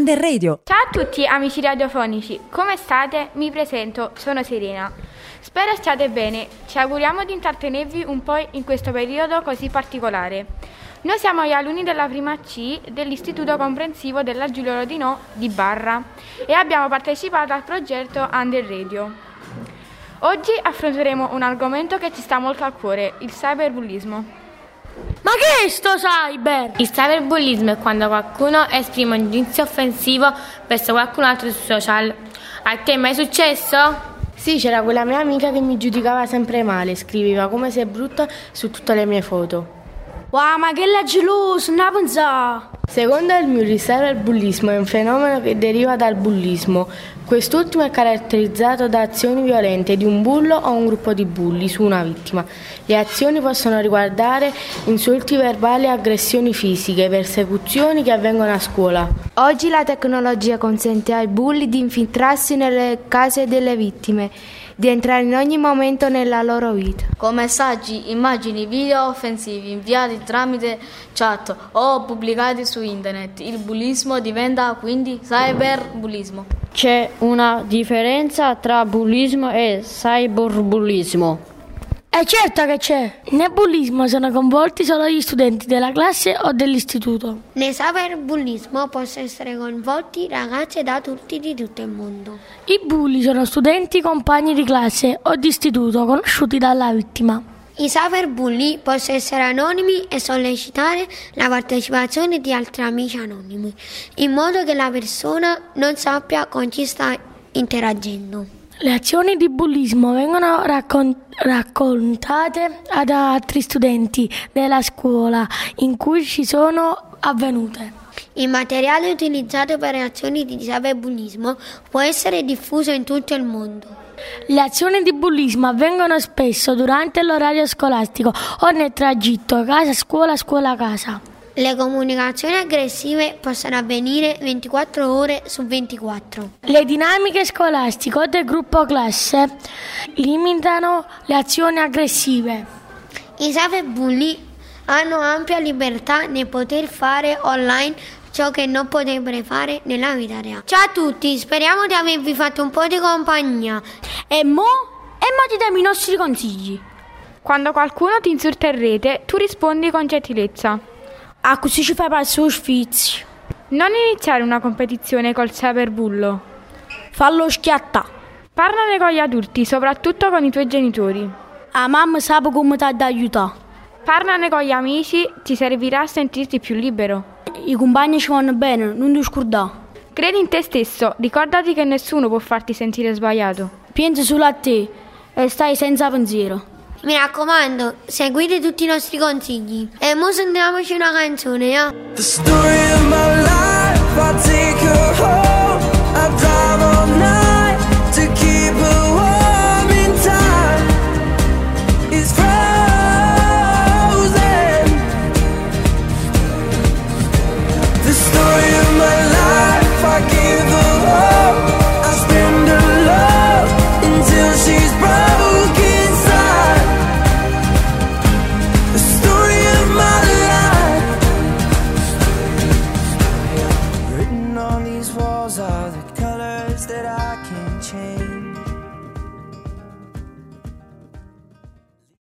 Under Radio. Ciao a tutti amici radiofonici, come state? Mi presento, sono Serena. Spero stiate bene, ci auguriamo di intrattenervi un po' in questo periodo così particolare. Noi siamo gli alunni della prima C dell'Istituto Comprensivo della Giulio Rodinò di Barra e abbiamo partecipato al progetto Under Radio. Oggi affronteremo un argomento che ci sta molto a cuore, il cyberbullismo. Ma che è sto cyber? Il cyberbullismo è quando qualcuno esprime un giudizio offensivo verso qualcun altro sui social. A te è mai successo? Sì, c'era quella mia amica che mi giudicava sempre male, scriveva come sei brutta su tutte le mie foto. Wow, ma che la geloso, non la pensavo! Secondo il mio riserva il bullismo è un fenomeno che deriva dal bullismo. Quest'ultimo è caratterizzato da azioni violente di un bullo o un gruppo di bulli su una vittima. Le azioni possono riguardare insulti verbali, aggressioni fisiche, persecuzioni che avvengono a scuola. Oggi la tecnologia consente ai bulli di infiltrarsi nelle case delle vittime di entrare in ogni momento nella loro vita. Con messaggi, immagini, video offensivi inviati tramite chat o pubblicati su internet, il bullismo diventa quindi cyberbullismo. C'è una differenza tra bullismo e cyberbullismo. È certo che c'è. Nel bullismo sono coinvolti solo gli studenti della classe o dell'istituto. Nel cyberbullismo possono essere coinvolti ragazzi ed adulti di tutto il mondo. I bulli sono studenti, compagni di classe o di istituto conosciuti dalla vittima. I cyberbulli possono essere anonimi e sollecitare la partecipazione di altri amici anonimi, in modo che la persona non sappia con chi sta interagendo. Le azioni di bullismo vengono raccon- raccontate ad altri studenti della scuola in cui ci sono avvenute. Il materiale utilizzato per azioni di cyberbullismo può essere diffuso in tutto il mondo. Le azioni di bullismo avvengono spesso durante l'orario scolastico o nel tragitto casa-scuola, scuola-casa. Le comunicazioni aggressive possono avvenire 24 ore su 24. Le dinamiche scolastiche o del gruppo classe limitano le azioni aggressive. I cyberbulli hanno ampia libertà nel poter fare online ciò che non potrebbero fare nella vita reale. Ciao a tutti, speriamo di avervi fatto un po' di compagnia. E mo? E mo ti diamo i nostri consigli. Quando qualcuno ti insulta in rete, tu rispondi con gentilezza. Ah, così ci fai passare sfizio. Non iniziare una competizione col cyberbullo. Fallo schiattà. Parlane con gli adulti, soprattutto con i tuoi genitori. A mamma sa come ti aiutare. Parlane con gli amici, ti servirà a sentirti più libero. I compagni ci vanno bene, non ti scordare. Credi in te stesso, ricordati che nessuno può farti sentire sbagliato. Pensa solo a te e stai senza pensiero. Mi raccomando, seguite tutti i nostri consigli. E mo sentiamoci una canzone, eh? The story of my life, I that I